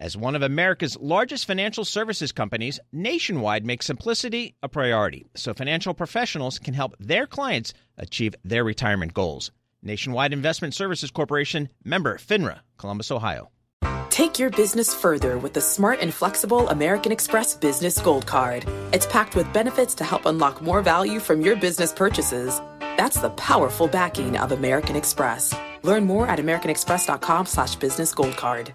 As one of America's largest financial services companies, Nationwide makes simplicity a priority so financial professionals can help their clients achieve their retirement goals. Nationwide Investment Services Corporation, member FINRA, Columbus, Ohio. Take your business further with the smart and flexible American Express Business Gold Card. It's packed with benefits to help unlock more value from your business purchases. That's the powerful backing of American Express. Learn more at americanexpress.com slash business gold card.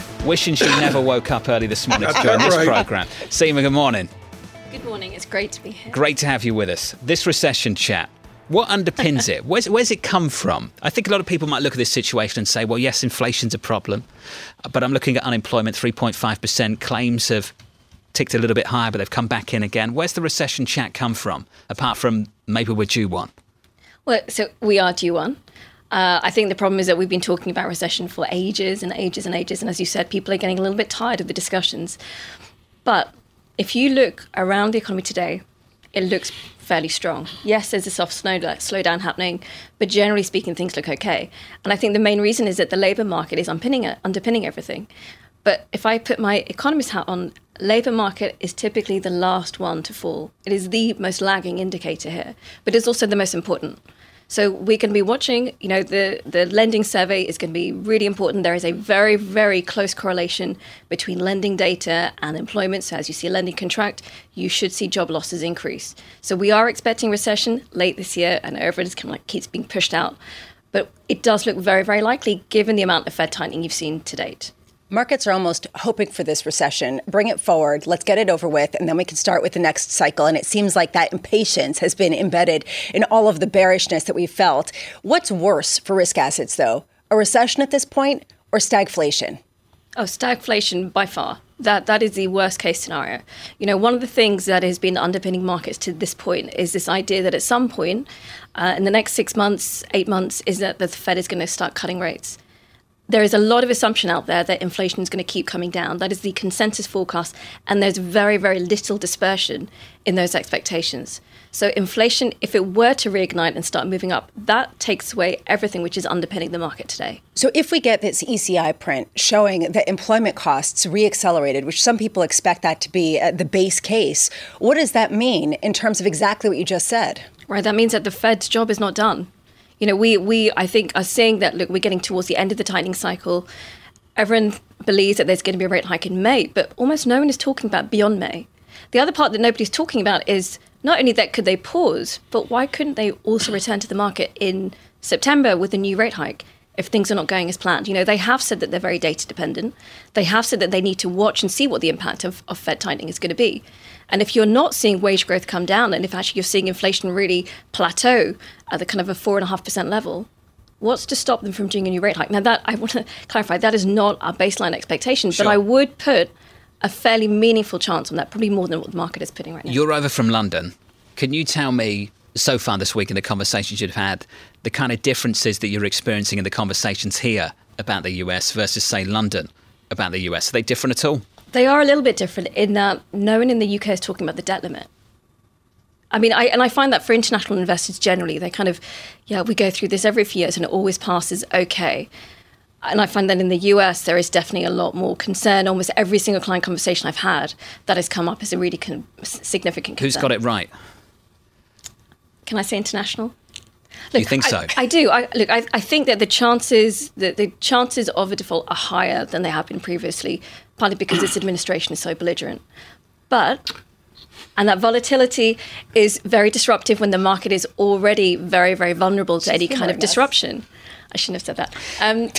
Wishing she never woke up early this morning to join this Right. program. Seema, good morning. Good morning. It's great to be here. Great to have you with us. This recession chat, what underpins it? Where's, where's it come from? I think a lot of people might look at this situation and say, well, yes, inflation's a problem, but I'm looking at unemployment, 3.5%. Claims have ticked a little bit higher, but they've come back in again. Where's the recession chat come from, apart from maybe we're due one? Well, so we are due one. Uh, I think the problem is that we've been talking about recession for ages and ages and ages, and as you said, people are getting a little bit tired of the discussions. But if you look around the economy today, it looks fairly strong. Yes, there's a soft slow- slowdown happening, but generally speaking, things look okay. And I think the main reason is that the labour market is underpinning, it, underpinning everything. But if I put my economist hat on, labour market is typically the last one to fall. It is the most lagging indicator here, but it's also the most important. So we're going to be watching, you know, the, the lending survey is going to be really important. There is a very, very close correlation between lending data and employment. So as you see a lending contract, you should see job losses increase. So we are expecting recession late this year. and everyone's kind of like keeps being pushed out, but it does look very, very likely given the amount of Fed tightening you've seen to date. Markets are almost hoping for this recession. Bring it forward. Let's get it over with, and then we can start with the next cycle. And it seems like that impatience has been embedded in all of the bearishness that we've felt. What's worse for risk assets, though? A recession at this point or stagflation? Oh, stagflation by far. That that is the worst case scenario. You know, one of the things that has been underpinning markets to this point is this idea that at some point, uh, in the next six months, eight months, is that the Fed is going to start cutting rates. There is a lot of assumption out there that inflation is going to keep coming down. That is the consensus forecast, and there's very, very little dispersion in those expectations. So, inflation, if it were to reignite and start moving up, that takes away everything which is underpinning the market today. So, if we get this ECI print showing that employment costs reaccelerated, which some people expect that to be uh, the base case, what does that mean in terms of exactly what you just said? Right, that means that the Fed's job is not done. You know, we, we I think, are seeing that, look, we're getting towards the end of the tightening cycle. Everyone believes that there's going to be a rate hike in May, but almost no one is talking about beyond May. The other part that nobody's talking about is not only that could they pause, but why couldn't they also return to the market in September with a new rate hike if things are not going as planned? You know, they have said that they're very data dependent. They have said that they need to watch and see what the impact of, of Fed tightening is going to be. And if you're not seeing wage growth come down, and if actually you're seeing inflation really plateau at the kind of a four and a half percent level, what's to stop them from doing a new rate hike? Now, that I want to clarify, that is not our baseline expectation, but I would put a fairly meaningful chance on that, probably more than what the market is putting right now. You're over from London. Can you tell me so far this week in the conversations you've had, the kind of differences that you're experiencing in the conversations here about the US versus, say, London about the US? Are they different at all? They are a little bit different in that no one in the UK is talking about the debt limit. I mean, I, and I find that for international investors generally, they kind of, yeah, we go through this every few years and it always passes okay. And I find that in the US, there is definitely a lot more concern. Almost every single client conversation I've had that has come up is a really con- significant concern. Who's got it right? Can I say international? Do you think so? I, do. I, look, I, I think that the chances that the chances of a default are higher than they have been previously, partly because this administration is so belligerent. But and that volatility is very disruptive when the market is already very, very vulnerable to any kind of disruption. I shouldn't have said that. Um,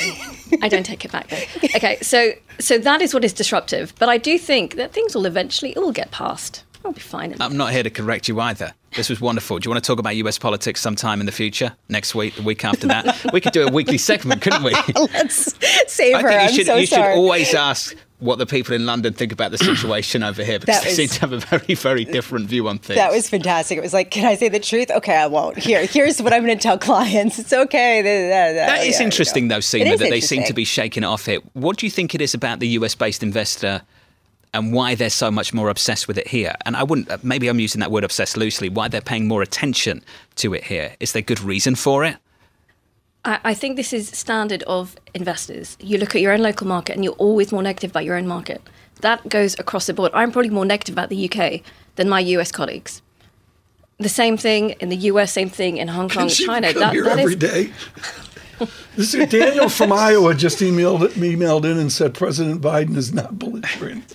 I don't take it back though. Okay, so so that is what is disruptive. But I do think that things will eventually it will get past. I'll be fine. I'm not here to correct you either. This was wonderful. Do you want to talk about US politics sometime in the future? Next week, the week after that? we could do a weekly segment, couldn't we? Let's save I her. think you should, so you should always ask what the people in London think about the situation over here because That they was- seem to have a very, very different view on things. That was fantastic. It was like, can I say the truth? Okay, I won't. Here, here's what I'm going to tell clients. It's okay. That is interesting, though, Seema, that they seem to be shaking it off here. What do you think it is about the US based investor and why they're so much more obsessed with it here? And I wouldn't, uh, maybe I'm using that word obsessed loosely, why they're paying more attention to it here. Is there good reason for it? I, I think this is standard of investors. You look at your own local market and you're always more negative about your own market. That goes across the board. I'm probably more negative about the UK than my US colleagues. The same thing in the US, same thing in Hong Kong, She China. come here that every is day. This is Daniel from Iowa just emailed emailed in and said President Biden is not belligerent.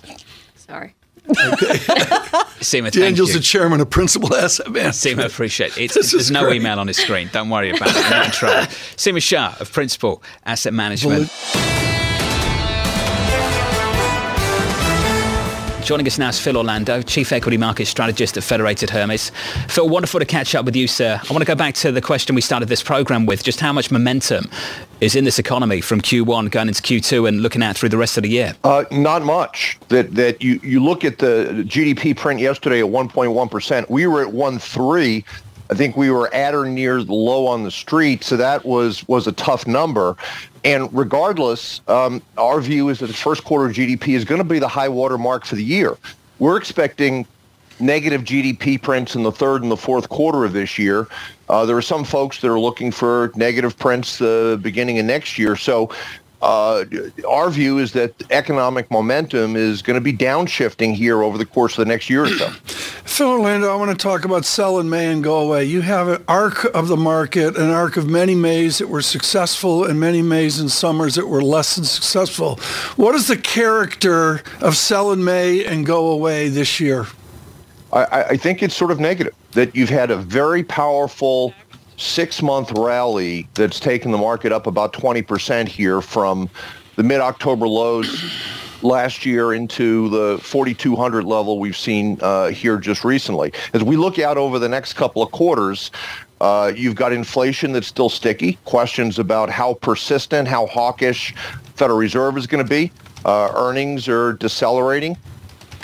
Sorry. Seema, thank Daniel's you. the chairman of Principal Asset Management. Seema, appreciate it. It's, This there's no great. email on his screen. Don't worry about it. I'm not in trouble. Seema Shah of Principal Asset Management. Joining us now is Phil Orlando, Chief Equity Market Strategist at Federated Hermes. Phil, wonderful to catch up with you, sir. I want to go back to the question we started this program with just how much momentum is in this economy from Q1 going into Q2 and looking out through the rest of the year? Uh, not much. That that you you look at the GDP print yesterday at 1.1 percent. We were at 1.3. I think we were at or near the low on the street, so that was was a tough number. And regardless, um, our view is that the first quarter GDP is going to be the high water mark for the year. We're expecting negative GDP prints in the third and the fourth quarter of this year. Uh, there are some folks that are looking for negative prints the beginning of next year. So uh, our view is that economic momentum is going to be downshifting here over the course of the next year or so. Phil Orlando, I want to talk about sell in May and go away. You have an arc of the market, an arc of many Mays that were successful and many Mays and summers that were less than successful. What is the character of sell in May and go away this year? I, I I think it's sort of negative that you've had a very powerful six-month rally that's taken the market up about 20% here from the mid-October lows last year into the 4,200 level we've seen uh, here just recently. As we look out over the next couple of quarters, uh, you've got inflation that's still sticky. Questions about how persistent, how hawkish Federal Reserve is going to be. Uh, earnings are decelerating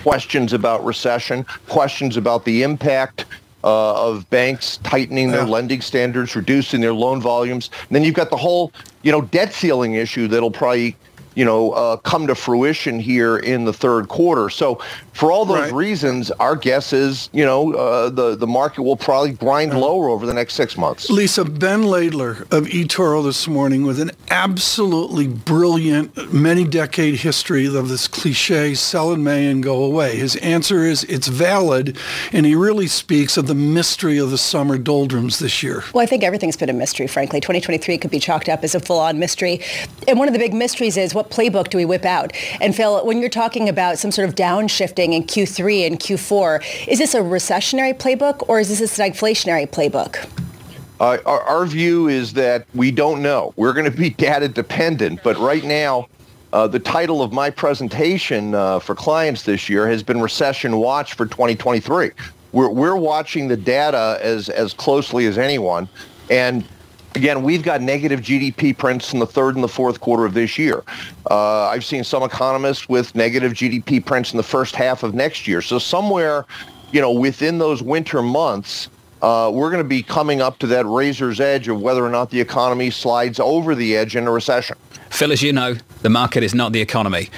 questions about recession, questions about the impact uh, of banks tightening their Yeah. lending standards, reducing their loan volumes. And then you've got the whole, you know, debt ceiling issue that'll probably, you know, uh, come to fruition here in the third quarter. So for all those Right. reasons, our guess is, you know, uh, the, the market will probably grind lower over the next six months. Lisa, Ben Laidler of eToro this morning with an absolutely brilliant, many decade history of this cliche sell in May and go away. His answer is it's valid, and he really speaks of the mystery of the summer doldrums this year. Well, I think everything's been a mystery, frankly. 2023 could be chalked up as a full-on mystery. And one of the big mysteries is what playbook do we whip out? And Phil, when you're talking about some sort of downshifting in Q3 and Q4, is this a recessionary playbook or is this a stagflationary playbook? Uh, our, our view is that we don't know. We're going to be data dependent, but right now, uh, the title of my presentation uh, for clients this year has been Recession Watch for 2023. We're, we're watching the data as, as closely as anyone. And again, we've got negative GDP prints in the third and the fourth quarter of this year. Uh, I've seen some economists with negative GDP prints in the first half of next year. So somewhere, you know, within those winter months, uh, we're going to be coming up to that razor's edge of whether or not the economy slides over the edge in a recession. Phil, as you know, the market is not the economy.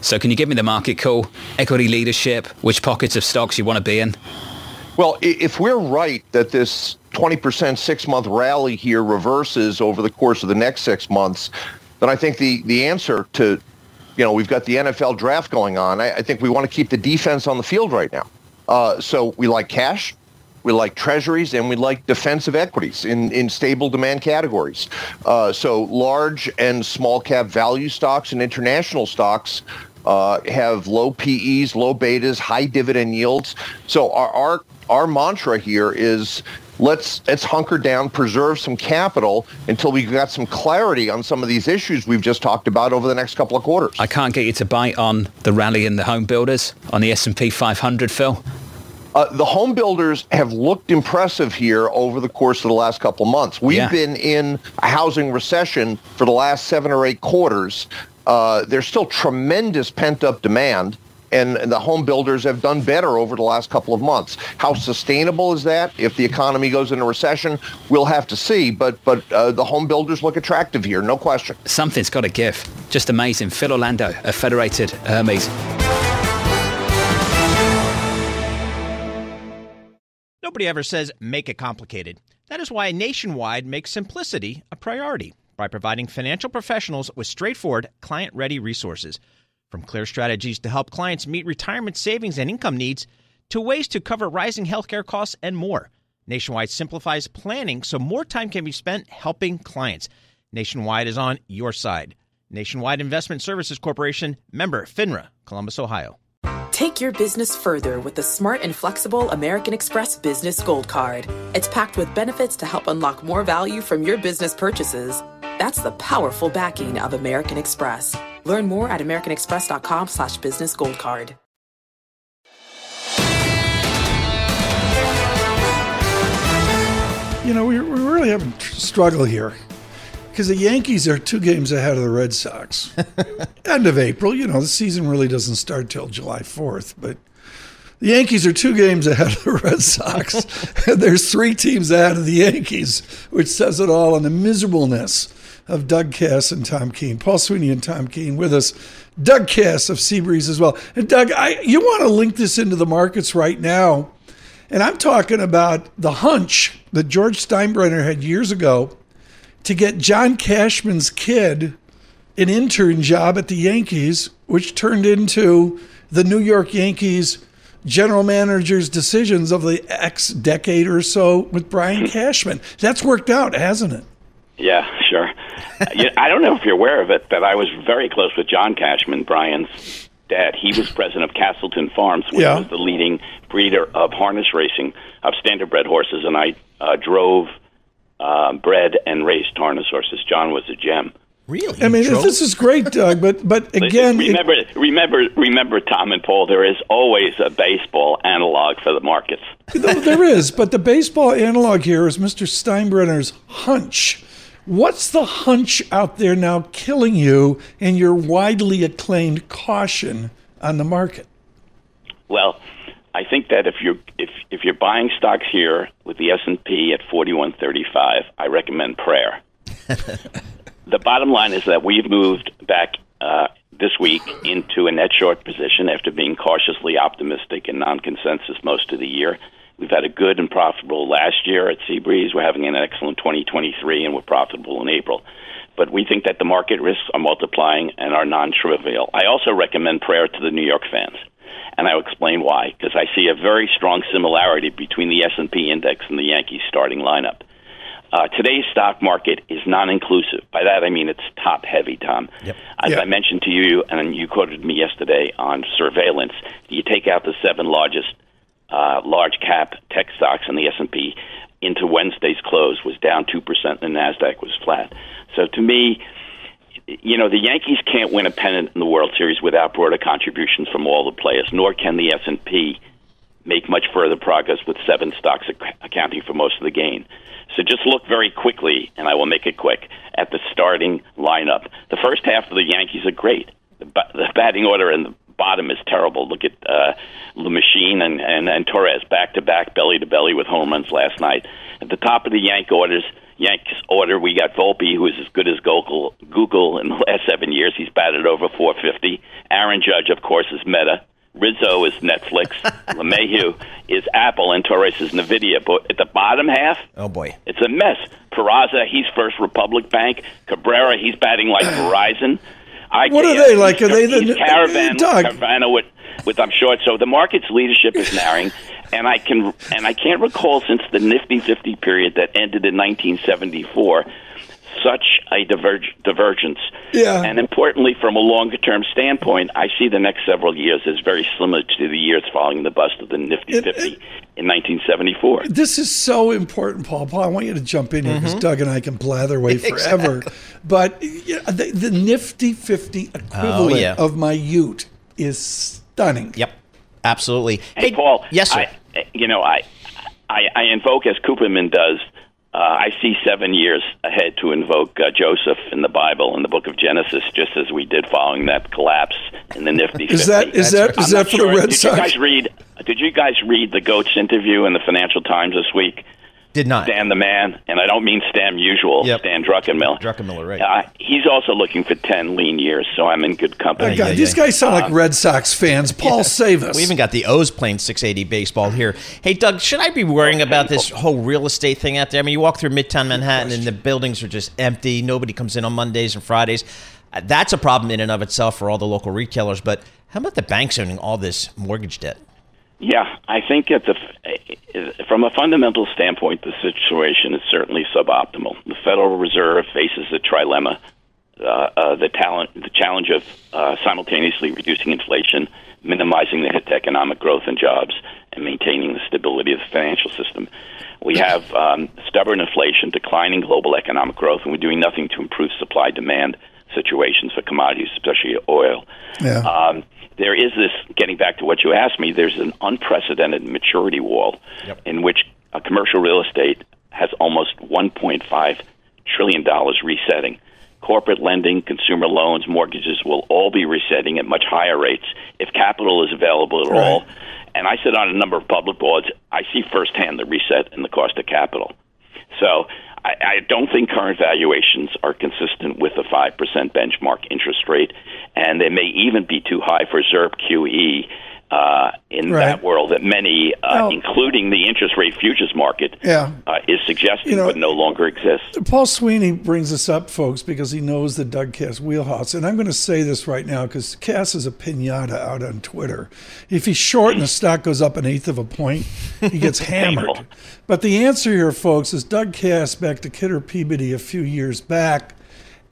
So can you give me the market call, equity leadership, which pockets of stocks you want to be in? Well, if we're right that this 20% six-month rally here reverses over the course of the next six months, then I think the, the answer to, you know, we've got the NFL draft going on. I, I think we want to keep the defense on the field right now. Uh, so we like cash, we like treasuries, and we like defensive equities in, in stable demand categories. Uh, so large and small cap value stocks and international stocks uh, have low PEs, low betas, high dividend yields. So our, our our mantra here is let's let's hunker down, preserve some capital until we've got some clarity on some of these issues we've just talked about over the next couple of quarters. I can't get you to bite on the rally in the home builders on the S&P 500, Phil. Uh, the home builders have looked impressive here over the course of the last couple of months. We've Yeah. been in a housing recession for the last seven or eight quarters. Uh, there's still tremendous pent up demand, and the home builders have done better over the last couple of months. How sustainable is that? If the economy goes into recession, we'll have to see. But but uh, the home builders look attractive here, no question. Something's got to give. Just amazing. Phil Orlando of Federated Hermes. Nobody ever says make it complicated. That is why Nationwide makes simplicity a priority by providing financial professionals with straightforward, client ready resources. From clear strategies to help clients meet retirement savings and income needs, to ways to cover rising healthcare costs and more. Nationwide simplifies planning so more time can be spent helping clients. Nationwide is on your side. Nationwide Investment Services Corporation, member FINRA, Columbus, Ohio. Take your business further with the smart and flexible American Express Business Gold Card. It's packed with benefits to help unlock more value from your business purchases. That's the powerful backing of American Express. Learn more at americanexpress.com slash business gold card. You know, we, we really have a struggle here because the Yankees are two games ahead of the Red Sox. End of April, you know, the season really doesn't start till July 4th, but the Yankees are two games ahead of the Red Sox. and there's three teams ahead of the Yankees, which says it all on the miserableness of Doug Kass and Tom Keene. Paul Sweeney and Tom Keene with us. Doug Kass of Seabreeze as well. And Doug, I, you want to link this into the markets right now. And I'm talking about the hunch that George Steinbrenner had years ago to get John Cashman's kid an intern job at the Yankees, which turned into the New York Yankees general manager's decisions of the X decade or so with Brian Cashman. That's worked out, hasn't it? Yeah, sure. You- I don't know if you're aware of it, but I was very close with John Cashman, Brian's dad. He was president of Castleton Farms, which Yeah. was the leading breeder of harness racing of standardbred horses, and I uh, drove, uh, bred, and raced harness horses. John was a gem. Really? I mean, Joe? this is great, Doug, but but Listen, again, it- remember, remember, remember, Tom and Paul. There is always a baseball analog for the markets. There is, but the baseball analog here is Mr. Steinbrenner's hunch. What's the hunch out there now killing you and your widely acclaimed caution on the market? Well, I think that if you're if if you're buying stocks here with the S and P at forty one thirty five, I recommend prayer. the bottom line is that we've moved back uh, this week into a net short position after being cautiously optimistic and non consensus most of the year. We've had a good and profitable last year at Seabreeze. We're having an excellent 2023, and we're profitable in April. But we think that the market risks are multiplying and are non-trivial. I also recommend prayer to the New York fans, and I'll explain why. Because I see a very strong similarity between the S&P index and the Yankees starting lineup. Uh, today's stock market is non-inclusive. By that I mean it's top-heavy, Tom. Yep. As Yeah. I mentioned to you, and you quoted me yesterday on surveillance, you take out the seven largest uh, large cap tech stocks in the S&P into Wednesday's close was down 2% and the Nasdaq was flat. So to me, you know, the Yankees can't win a pennant in the World Series without broader contributions from all the players, nor can the S&P make much further progress with seven stocks ac- accounting for most of the gain. So just look very quickly, and I will make it quick, at the starting lineup. The first half of the Yankees are great. The, ba- the batting order in the bottom is terrible. Look at uh, Le Machine and, and, and Torres back to back, belly to belly with home runs last night. At the top of the Yank orders, Yanks order, we got Volpe, who is as good as Google, Google in the last seven years. He's batted over 450. Aaron Judge, of course, is Meta. Rizzo is Netflix. LeMahieu is Apple, and Torres is Nvidia. But at the bottom half, oh boy. it's a mess. Peraza, he's First Republic Bank. Cabrera, he's batting like Verizon. IKEA, What are they like? Are they the- Caravan, Doug. Carvana with, with I'm short. So the market's leadership is narrowing, and I can and I can't recall since the Nifty 50 period that ended in 1974 such a diverge, divergence. Yeah. And importantly, from a longer term standpoint, I see the next several years as very similar to the years following the bust of the Nifty It- 50 it- in 1974. This is so important, Paul. Paul, I want you to jump in here mm-hmm. because Doug and I can blather away forever. But yeah, the, the Nifty 50 equivalent yeah. of my Ute is stunning. Yep. Absolutely. Hey, Paul. Yes, sir. I, you know, I, I, I invoke as Cooperman does. Uh, I see seven years ahead to invoke uh, Joseph in the Bible in the Book of Genesis, just as we did following that collapse in the Nifty. Is 50. that is that I'm is that for sure. the Red did Sox? you guys read? Did you guys read the Goats interview in the Financial Times this week? Did not. Stan the man, and I don't mean Stan Musial, Yep. Stan Druckenmiller. Druckenmiller, right. Uh, he's also looking for 10 lean years, so I'm in good company. Oh, God, yeah, these yeah. guys sound like Red Sox fans. Paul, save us. We even got the O's playing 680 baseball here. Hey, Doug, should I be worrying about this whole real estate thing out there? I mean, you walk through Midtown Manhattan and the buildings are just empty. Nobody comes in on Mondays and Fridays. Uh, That's a problem in and of itself for all the local retailers. But how about the banks owning all this mortgage debt? Yeah, I think at the from a fundamental standpoint, the situation is certainly suboptimal. The Federal Reserve faces a trilemma: uh, uh, the talent, the challenge of uh, simultaneously reducing inflation, minimizing the hit to economic growth and jobs, and maintaining the stability of the financial system. We have um, stubborn inflation, declining global economic growth, and we're doing nothing to improve supply-demand situations for commodities, especially oil. Yeah. Um, there is this, getting back to what you asked me, there's an unprecedented maturity wall Yep. in which commercial real estate has almost $1.5 trillion resetting. Corporate lending, consumer loans, mortgages will all be resetting at much higher rates if capital is available at all. And I sit on a number of public boards. I see firsthand the reset in the cost of capital. So I, I don't think current valuations are consistent with the 5% benchmark interest rate, and they may even be too high for ZIRP QE uh, in Right. that world that many, uh, Well- including the interest rate futures market, Yeah. uh, is suggesting You know- but no longer exists. Paul Sweeney brings this up, folks, because he knows the Doug Kass wheelhouse. And I'm going to say this right now because Kass is a pinata out on Twitter. If he's short and the stock goes up an eighth of a point, he gets hammered. But the answer here, folks, is Doug Kass back to Kidder Peabody a few years back.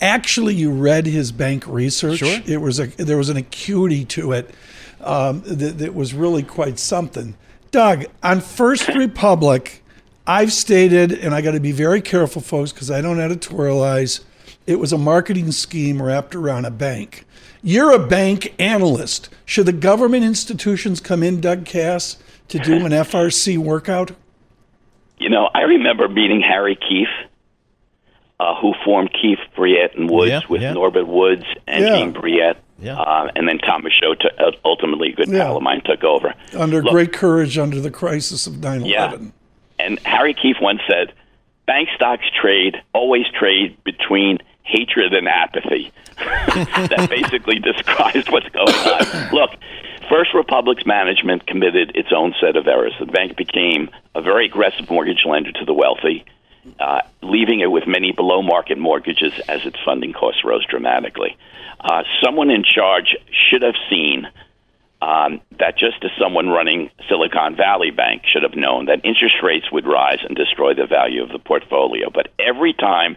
Actually, you read his bank research. Sure. It was a there was an acuity to it um, that, that was really quite something. Doug, on First Republic, I've stated, and I got to be very careful, folks, because I don't editorialize. It was a marketing scheme wrapped around a bank. You're a bank analyst. Should the government institutions come in, Doug Kass, to do an FRC workout? You know, I remember meeting Harry Keefe, uh, who formed Keefe, Bruyette, and Woods Yeah, with yeah. Norbert Woods and Yeah. Jean Bruyette. Yeah. Uh, and then Tom Show, t- uh, ultimately a good Yeah. pal of mine, took over. Under Look, great courage under the crisis of 9 Yeah. 11. And Harry Keefe once said, "Bank stocks trade always trade between hatred and apathy." that basically describes what's going on. Look, First Republic's management committed its own set of errors. The bank became a very aggressive mortgage lender to the wealthy, uh, leaving it with many below market mortgages as its funding costs rose dramatically. Uh, someone in charge should have seen um, that just as someone running Silicon Valley Bank should have known that interest rates would rise and destroy the value of the portfolio. But every time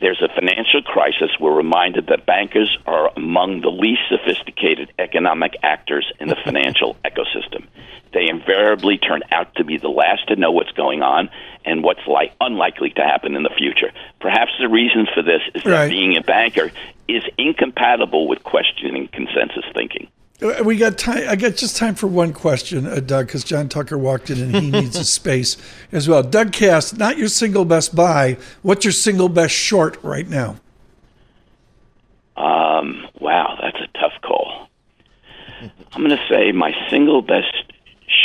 there's a financial crisis, we're reminded that bankers are among the least sophisticated economic actors in the financial ecosystem. They invariably turn out to be the last to know what's going on and what's like unlikely to happen in the future. Perhaps the reason for this is that Right. being a banker is incompatible with questioning consensus thinking. Uh, We got time. I got just time for one question, uh, Doug, because John Tucker walked in and he needs a space as well. Doug Kass, not your single best buy. What's your single best short right now? Um, wow, that's a tough call. I'm going to say my single best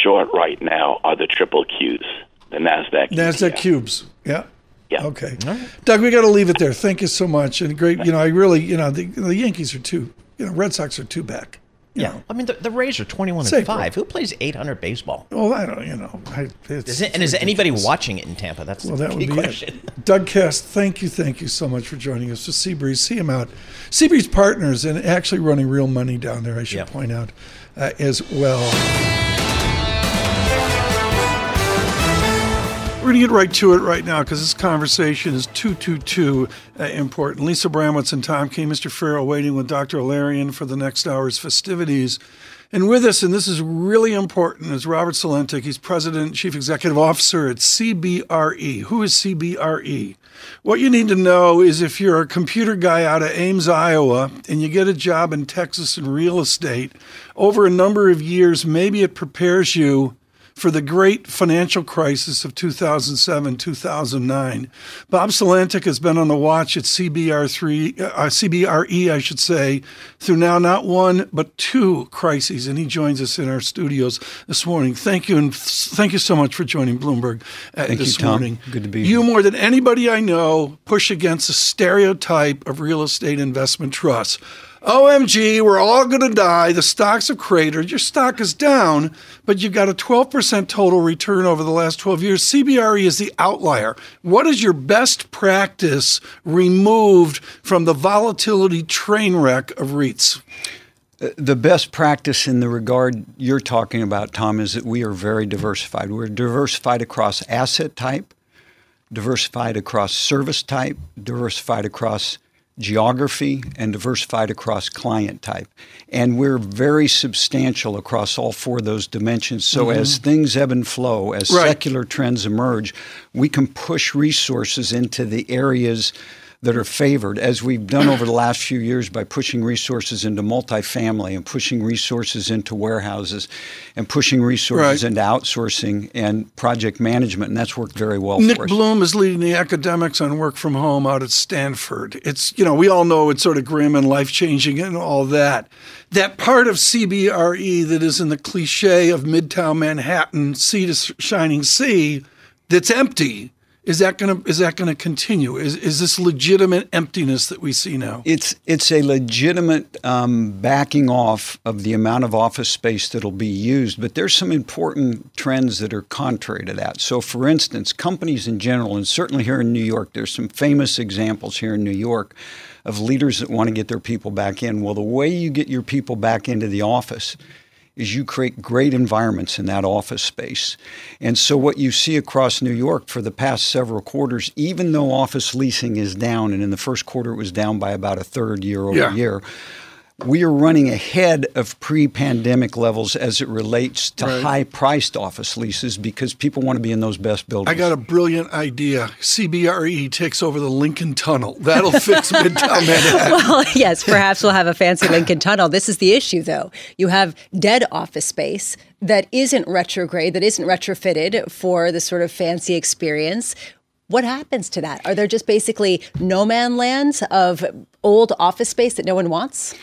short right now are the triple Qs, the Nasdaq. Nasdaq ETF. cubes. Yeah. Yeah. Okay. Doug, we got to leave it there. Thank you so much. And great. You know, I really, you know, the, the Yankees are two. You know, Red Sox are two back. Yeah, know. I mean the, the Rays are twenty-one Safe and five. Who plays eight hundred baseball? Well, I don't. You know, I, it's, Is it, and is anybody watching it in Tampa? That's Well, the that key would be question. it. Doug Kass, thank you, thank you so much for joining us. With Seabreeze, see him out. Seabreeze Partners, and actually running real money down there. I should Yep. point out uh, as well. We're going to get right to it right now because this conversation is too, too, too uh, important. Lisa Abramowicz and Tom Keene, Mr. Ferro waiting with Dr. El-Erian for the next hour's festivities. And with us, and this is really important, is Robert Sulentic. He's President Chief Executive Officer at CBRE. Who is CBRE? What you need to know is if you're a computer guy out of Ames, Iowa, and you get a job in Texas in real estate, over a number of years, maybe it prepares you for the great financial crisis of 2007 2009. Bob Sulentic has been on the watch at CBR3, uh, CBRE, I should say, through now not one but two crises, and he joins us in our studios this morning. Thank you, and thank you so much for joining Bloomberg uh, thank this you, Tom. morning. Good to be You more than anybody I know push against the stereotype of real estate investment trusts. OMG, we're all going to die. The stocks have cratered. Your stock is down, but you've got a 12% total return over the last 12 years. CBRE is the outlier. What is your best practice removed from the volatility train wreck of REITs? Uh, the best practice in the regard you're talking about, Tom, is that we are very diversified. We're diversified across asset type, diversified across service type, diversified across geography, and diversified across client type. And we're very substantial across all four of those dimensions. So mm-hmm. as things ebb and flow, as right. secular trends emerge, we can push resources into the areas that are favored, as we've done over the last few years by pushing resources into multifamily and pushing resources into warehouses and pushing resources right. into outsourcing and project management, and that's worked very well Nick for us. Bloom is leading the academics on work from home out at Stanford. It's, you know, we all know it's sort of grim and life changing and all that. That part of CBRE that is in the cliche of Midtown Manhattan, sea to shining sea, that's empty is that going to is that going to continue? Is is this legitimate emptiness that we see now? It's it's a legitimate um, backing off of the amount of office space that'll be used, but there's some important trends that are contrary to that. So, for instance, companies in general, and certainly here in New York, there's some famous examples here in New York of leaders that want to get their people back in. Well, the way you get your people back into the office is you create great environments in that office space. And so what you see across New York for the past several quarters, even though office leasing is down, and in the first quarter it was down by about a third year over Yeah. year, we are running ahead of pre-pandemic levels as it relates to Right. high-priced office leases because people want to be in those best buildings. I got a brilliant idea. CBRE E takes over the Lincoln Tunnel. That'll fix Midtown Manhattan. Well, yes, perhaps we'll have a fancy Lincoln Tunnel. This is the issue, though. You have dead office space that isn't retrograde, that isn't retrofitted for the sort of fancy experience. What happens to that? Are there just basically no man lands of old office space that no one wants?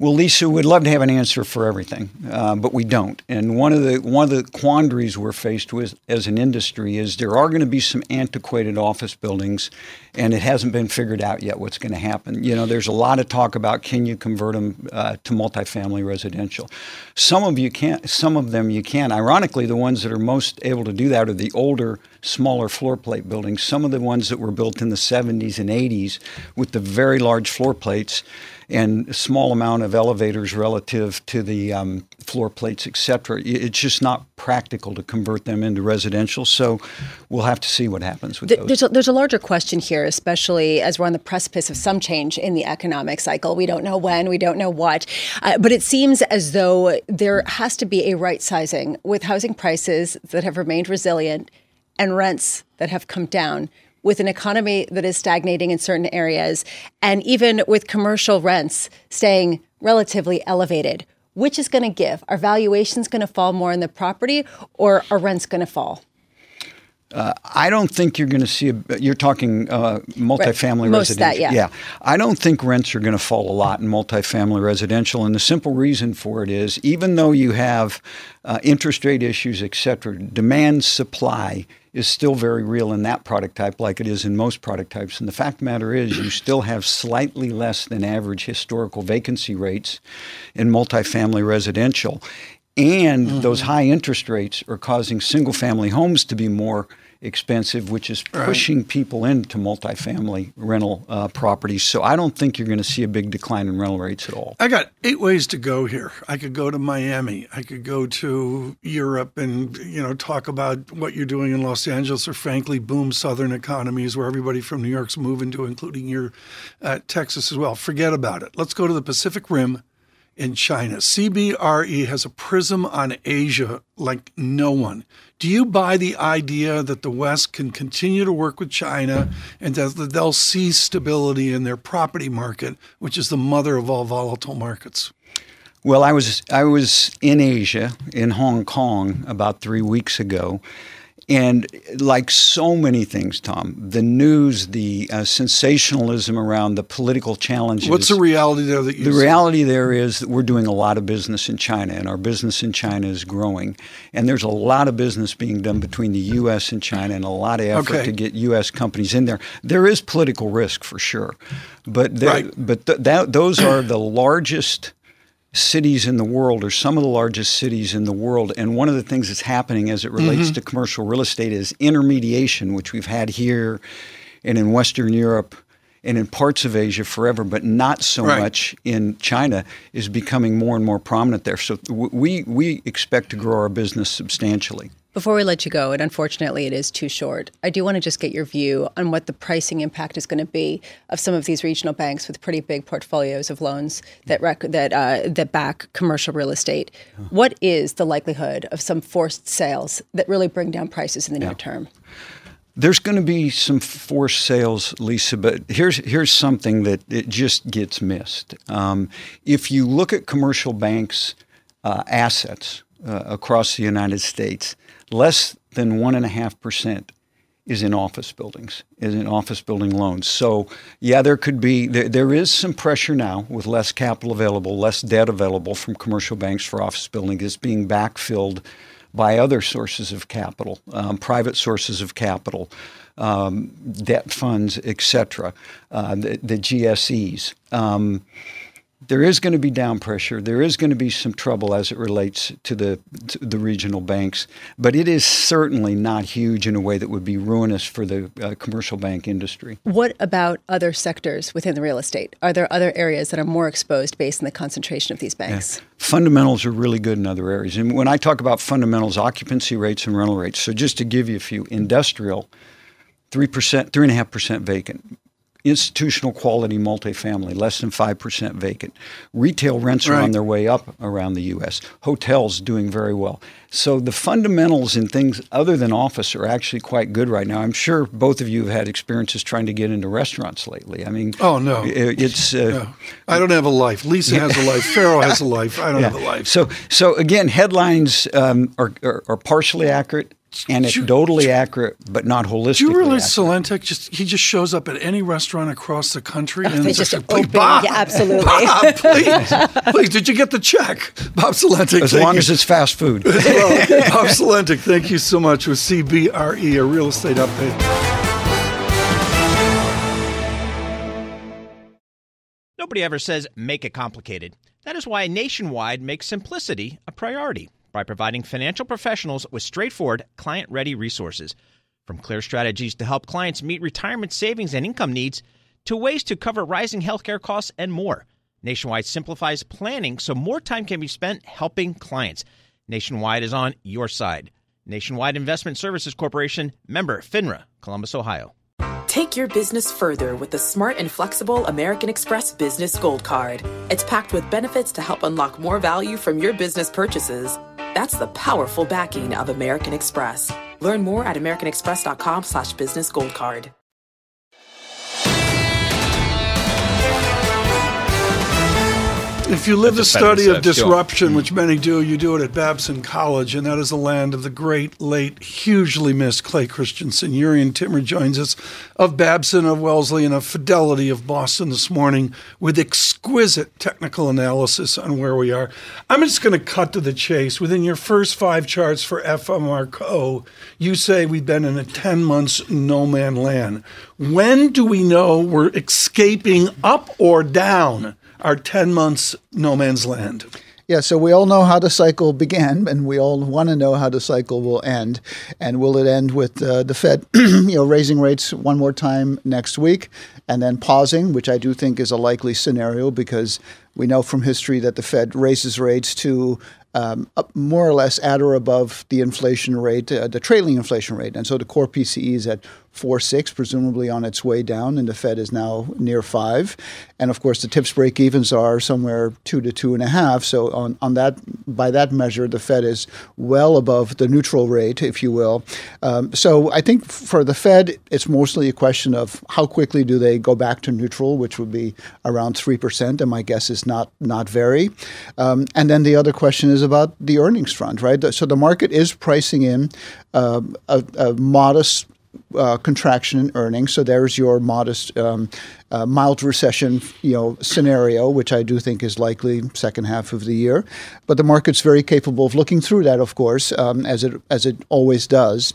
Well, Lisa, we'd love to have an answer for everything, uh, but we don't. And one of the one of the quandaries we're faced with as an industry is there are going to be some antiquated office buildings, and it hasn't been figured out yet what's going to happen. You know, there's a lot of talk about can you convert them uh, to multifamily residential. Some of you can't. Some of them you can. Ironically, the ones that are most able to do that are the older, smaller floor plate buildings. Some of the ones that were built in the 70s and 80s with the very large floor plates and a small amount of elevators relative to the um, floor plates, et cetera. It's just not practical to convert them into residential. So we'll have to see what happens with Th- those. There's a, there's a larger question here, especially as we're on the precipice of some change in the economic cycle. We don't know when, we don't know what, uh, but it seems as though there has to be a right sizing with housing prices that have remained resilient and rents that have come down. With an economy that is stagnating in certain areas, and even with commercial rents staying relatively elevated, which is going to give? Are valuations going to fall more in the property, or are rents going to fall? I don't think you're going to see. A, you're talking uh, multifamily Most of that, residential. yeah. I don't think rents are going to fall a lot in multifamily residential, and the simple reason for it is even though you have uh, interest rate issues, et cetera, demand supply is still very real in that product type, like it is in most product types. And the fact of the matter is, you still have slightly less than average historical vacancy rates in multifamily residential. And mm-hmm. those high interest rates are causing single family homes to be more expensive, which is pushing people into multifamily rental uh, properties. So I don't think you're going to see a big decline in rental rates at all. I got eight ways to go here. I could go to Miami. I could go to Europe and you know talk about what you're doing in Los Angeles, or frankly, boom southern economies where everybody from New York's moving to, including your uh, Texas as well. Forget about it. Let's go to the Pacific Rim in China. CBRE has a prism on Asia like no one. Do you buy the idea that the West can continue to work with China and that they'll see stability in their property market, which is the mother of all volatile markets? Well, I was I was in Asia, in Hong Kong, about three weeks ago, and like so many things, Tom, the news, the uh, sensationalism around the political challenges. What's the reality there that you The see? reality there is that we're doing a lot of business in China, and our business in China is growing. And there's a lot of business being done between the U.S. and China, and a lot of effort Okay. to get U.S. companies in there. There is political risk for sure, but there, Right. but th- that, those are the largest cities in the world or some of the largest cities in the world. And one of the things that's happening as it relates Mm-hmm. to commercial real estate is intermediation, which we've had here and in Western Europe and in parts of Asia forever, but not so Right. much in China, is becoming more and more prominent there. So we, we expect to grow our business substantially. Before we let you go, and unfortunately it is too short, I do want to just get your view on what the pricing impact is going to be of some of these regional banks with pretty big portfolios of loans that rec- that uh, that back commercial real estate. What is the likelihood of some forced sales that really bring down prices in the near term? There's going to be some forced sales, Lisa, but here's here's something that it just gets missed. Um, if you look at commercial banks' uh, assets uh, across the United States, less than one and a half percent is in office buildings, is in office building loans. So yeah, there could be there, there is some pressure now with less capital available, less debt available from commercial banks for office buildings. It's being backfilled by other sources of capital, um, private sources of capital, um, debt funds, et cetera, uh, the, the GSEs. Um, there is going to be down pressure. There is going to be some trouble as it relates to the to the regional banks, but it is certainly not huge in a way that would be ruinous for the uh, commercial bank industry. What about other sectors within the real estate? Are there other areas that are more exposed based on the concentration of these banks? Fundamentals are really good in other areas. And when I talk about fundamentals, occupancy rates and rental rates. So just to give you a few, industrial, three percent, three and a half percent vacant. Institutional quality multifamily, less than 5% vacant. Retail rents are on their way up around the U.S. Hotels doing very well. So the fundamentals in things other than office are actually quite good right now. I'm sure both of you have had experiences trying to get into restaurants lately. I mean, Oh, no. it's uh, I don't have a life. Lisa has a life. Ferro has a life. I don't have a life. so, so again, headlines um, are, are, are partially accurate, anecdotally accurate, but not holistically. Do you realize accurate. Just he just shows up at any restaurant across the country oh, and They it's just like, Bob, yeah, absolutely. Bob, please, please, did you get the check, Bob Sulentic? As long you. as it's fast food. well, Bob Sulentic, thank you so much with CBRE, a real estate update. Nobody ever says make it complicated. That is why Nationwide makes simplicity a priority by providing financial professionals with straightforward, client ready resources. From clear strategies to help clients meet retirement savings and income needs, to ways to cover rising healthcare costs and more. Nationwide simplifies planning so more time can be spent helping clients. Nationwide is on your side. Nationwide Investment Services Corporation, member FINRA, Columbus, Ohio. Take your business further with the smart and flexible American Express Business Gold Card. It's packed with benefits to help unlock more value from your business purchases. That's the powerful backing of American Express. Learn more at americanexpress.com slash business gold card. If you live the That's a better study of disruption, which mm. many do, you do it at Babson College, and that is the land of the great, late, hugely missed Clay Christensen. Jurrien Timmer joins us of Babson, of Wellesley, and of Fidelity of Boston this morning with exquisite technical analysis on where we are. I'm just going to cut to the chase. Within your first five charts for FMR Co., you say we've been in a 10 months no man land. When do we know we're escaping up or down? Our 10 months no man's land. Yeah, so we all know how the cycle began, and we all want to know how the cycle will end. And will it end with uh, the Fed, you know, raising rates one more time next week, and then pausing, which I do think is a likely scenario because we know from history that the Fed raises rates to um, more or less at or above the inflation rate, uh, the trailing inflation rate, and so the core PCE is at four six, presumably on its way down, and the Fed is now near five. And of course, the TIPS break evens are somewhere two to two and a half. So on, on that, by that measure, the Fed is well above the neutral rate, if you will. Um, so I think for the Fed, it's mostly a question of how quickly do they go back to neutral, which would be around three percent, and my guess is not not very. Um, and then the other question is about the earnings front, right? So the market is pricing in uh, a, a modest uh, contraction in earnings. So there's your modest, um, uh, mild recession, you know, scenario, which I do think is likely second half of the year. But the market's very capable of looking through that, of course, um, as it as it always does.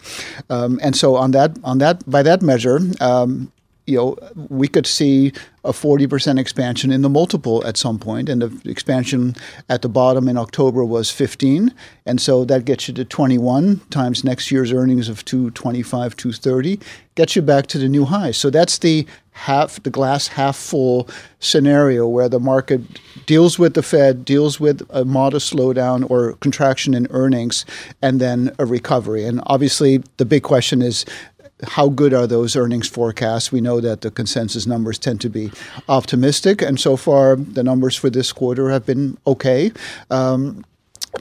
Um, and so on that on that by that measure, um, you know, we could see a 40% expansion in the multiple at some point, and the expansion at the bottom in October was 15, and so that gets you to 21 times next year's earnings of 225, 230, gets you back to the new high. So that's the half, the glass half full scenario where the market deals with the Fed, deals with a modest slowdown or contraction in earnings, and then a recovery. And obviously, the big question is how good are those earnings forecasts? We know that the consensus numbers tend to be optimistic, and so far the numbers for this quarter have been okay. Um,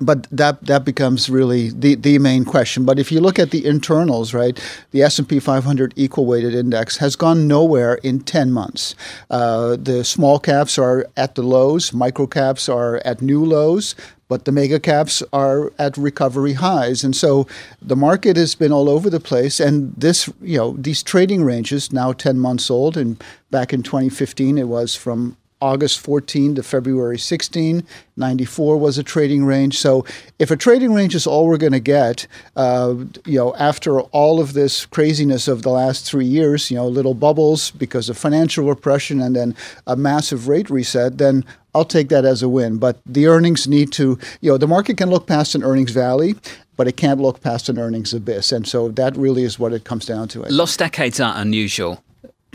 but that that becomes really the, the main question. But if you look at the internals, right, the S and P 500 equal weighted index has gone nowhere in 10 months. Uh, the small caps are at the lows, micro caps are at new lows, but the mega caps are at recovery highs. And so the market has been all over the place. And this, you know, these trading ranges now 10 months old. And back in 2015, it was from August 14 to February 16. 94 was a trading range. So if a trading range is all we're going to get, uh, you know, after all of this craziness of the last three years, you know, little bubbles because of financial repression and then a massive rate reset, then I'll take that as a win. But the earnings need to, you know, the market can look past an earnings valley, but it can't look past an earnings abyss. And so that really is what it comes down to. Lost decades aren't unusual.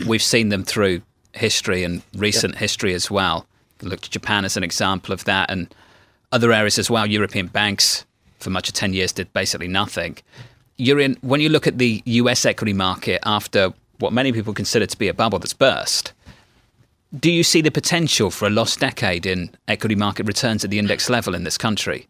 We've seen them through history and recent yeah. history as well. Look to Japan as an example of that, and other areas as well. European banks, for much of 10 years, did basically nothing. Jurrien, when you look at the US equity market after what many people consider to be a bubble that's burst, do you see the potential for a lost decade in equity market returns at the index level in this country?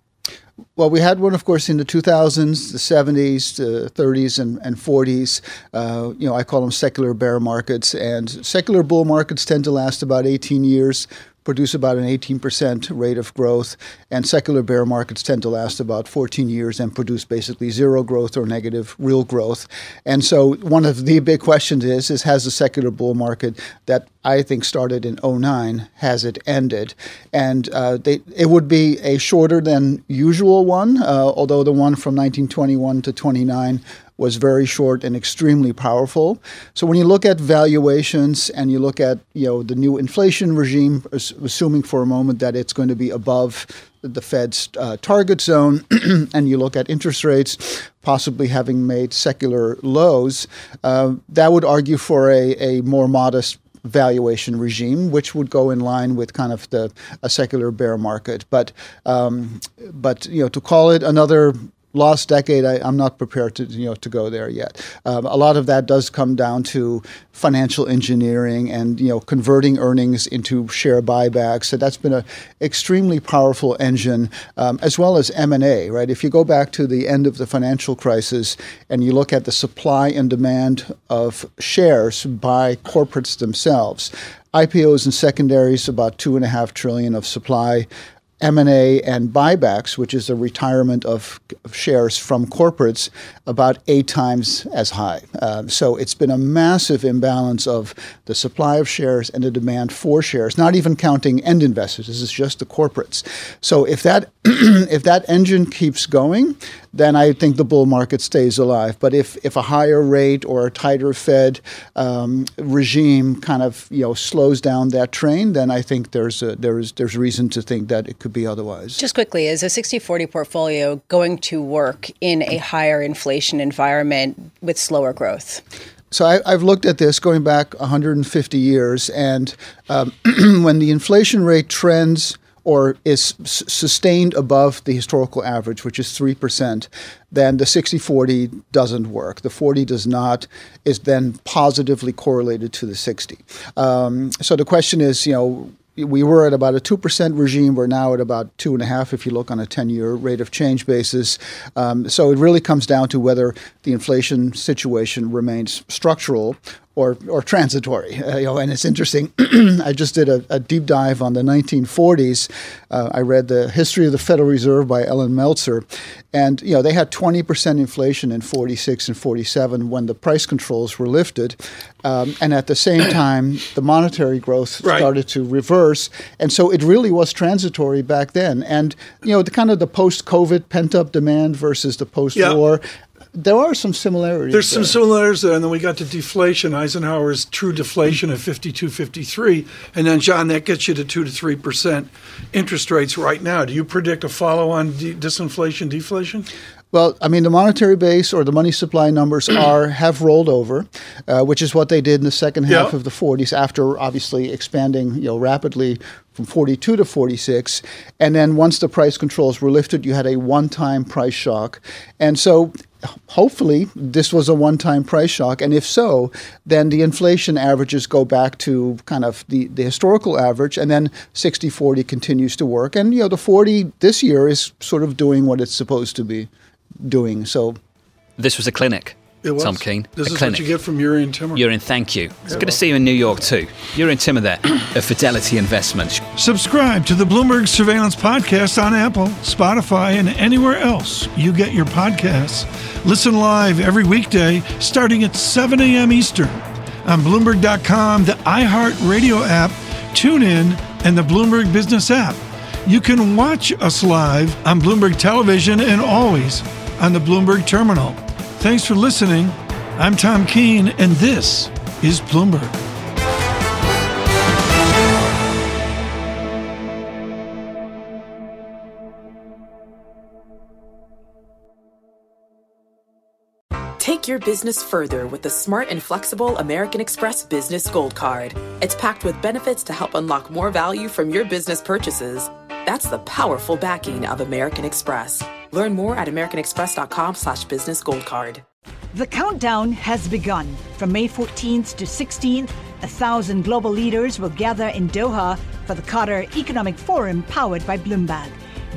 Well, we had one, of course, in the 2000s, the 70s, the 30s, and, and 40s. Uh, you know, I call them secular bear markets. And secular bull markets tend to last about 18 years produce about an 18% rate of growth, and secular bear markets tend to last about 14 years and produce basically zero growth or negative real growth. And so one of the big questions is, is has the secular bull market that I think started in 09, has it ended? And uh, they, it would be a shorter than usual one, uh, although the one from 1921 to 29 was very short and extremely powerful. So when you look at valuations and you look at you know the new inflation regime, assuming for a moment that it's going to be above the Fed's uh, target zone, and you look at interest rates possibly having made secular lows, uh, that would argue for a, a more modest valuation regime, which would go in line with kind of the a secular bear market. But um, but you know to call it another lost decade, I, am not prepared to you know to go there yet. Um, a lot of that does come down to financial engineering and you know converting earnings into share buybacks. So that's been an extremely powerful engine, um, as well as M and A. Right, if you go back to the end of the financial crisis and you look at the supply and demand of shares by corporates themselves. IPOs and secondaries, about two and a half trillion of supply. M&A and buybacks, which is the retirement of, shares from corporates, about eight times as high. Uh, so it's been a massive imbalance of the supply of shares and the demand for shares, not even counting end investors. This is just the corporates. So if that if that engine keeps going, then I think the bull market stays alive. But if, if a higher rate or a tighter Fed um, regime kind of you know slows down that train, then I think there's a, there's there's reason to think that it could be otherwise. Just quickly, is a 60-40 portfolio going to work in a higher inflation environment with slower growth? So I, have looked at this going back 150 years, and um, when the inflation rate trends or is s- sustained above the historical average, which is 3%, then the 60 40 doesn't work. The 40 does not, is then positively correlated to the 60. Um, so the question is, you know, we were at about a 2% regime. We're now at about 2.5 if you look on a 10 year rate of change basis. Um, so it really comes down to whether the inflation situation remains structural or, or transitory. Uh, you know, and it's interesting. I just did a, a, deep dive on the 1940s. Uh, I read the history of the Federal Reserve by Allan Meltzer, and you know they had 20% inflation in 46 and 47 when the price controls were lifted, um, and at the same time the monetary growth right. started to reverse, and so it really was transitory back then. And you know the kind of the post-COVID pent-up demand versus the post-war. There are some similarities. There's there. some similarities there, and then we got to deflation. Eisenhower's true deflation of 52, 53, and then John, that gets you to two to three percent interest rates right now. Do you predict a follow-on de- disinflation, deflation? Well, I mean, the monetary base or the money supply numbers are have rolled over, uh, which is what they did in the second half yep. of the 40s after obviously expanding, you know, rapidly from 42 to 46. And then once the price controls were lifted, you had a one-time price shock. And so hopefully this was a one-time price shock and if so then the inflation averages go back to kind of the, the historical average and then 60-40 continues to work and you know the 40 this year is sort of doing what it's supposed to be doing. So this was a clinic. It was. Tom Keene. This a is clinic. what you get from Jurrien Timmer. Jurrien, thank you. It's yeah, good to see you in New York too. Jurrien Timmer there of Fidelity Investments. Subscribe to the Bloomberg Surveillance Podcast on Apple, Spotify, and anywhere else you get your podcasts. Listen live every weekday starting at 7 a.m. Eastern on Bloomberg.com, the iHeartRadio app, TuneIn, and the Bloomberg Business app. You can watch us live on Bloomberg Television and always on the Bloomberg Terminal. Thanks for listening. I'm Tom Keene, and this is Bloomberg. Take your business further with the smart and flexible American Express Business Gold Card. It's packed with benefits to help unlock more value from your business purchases. That's the powerful backing of American Express. Learn more at americanexpress.com slash business gold card. The countdown has begun. From May 14th to 16th, a thousand global leaders will gather in Doha for the Qatar Economic Forum powered by Bloomberg.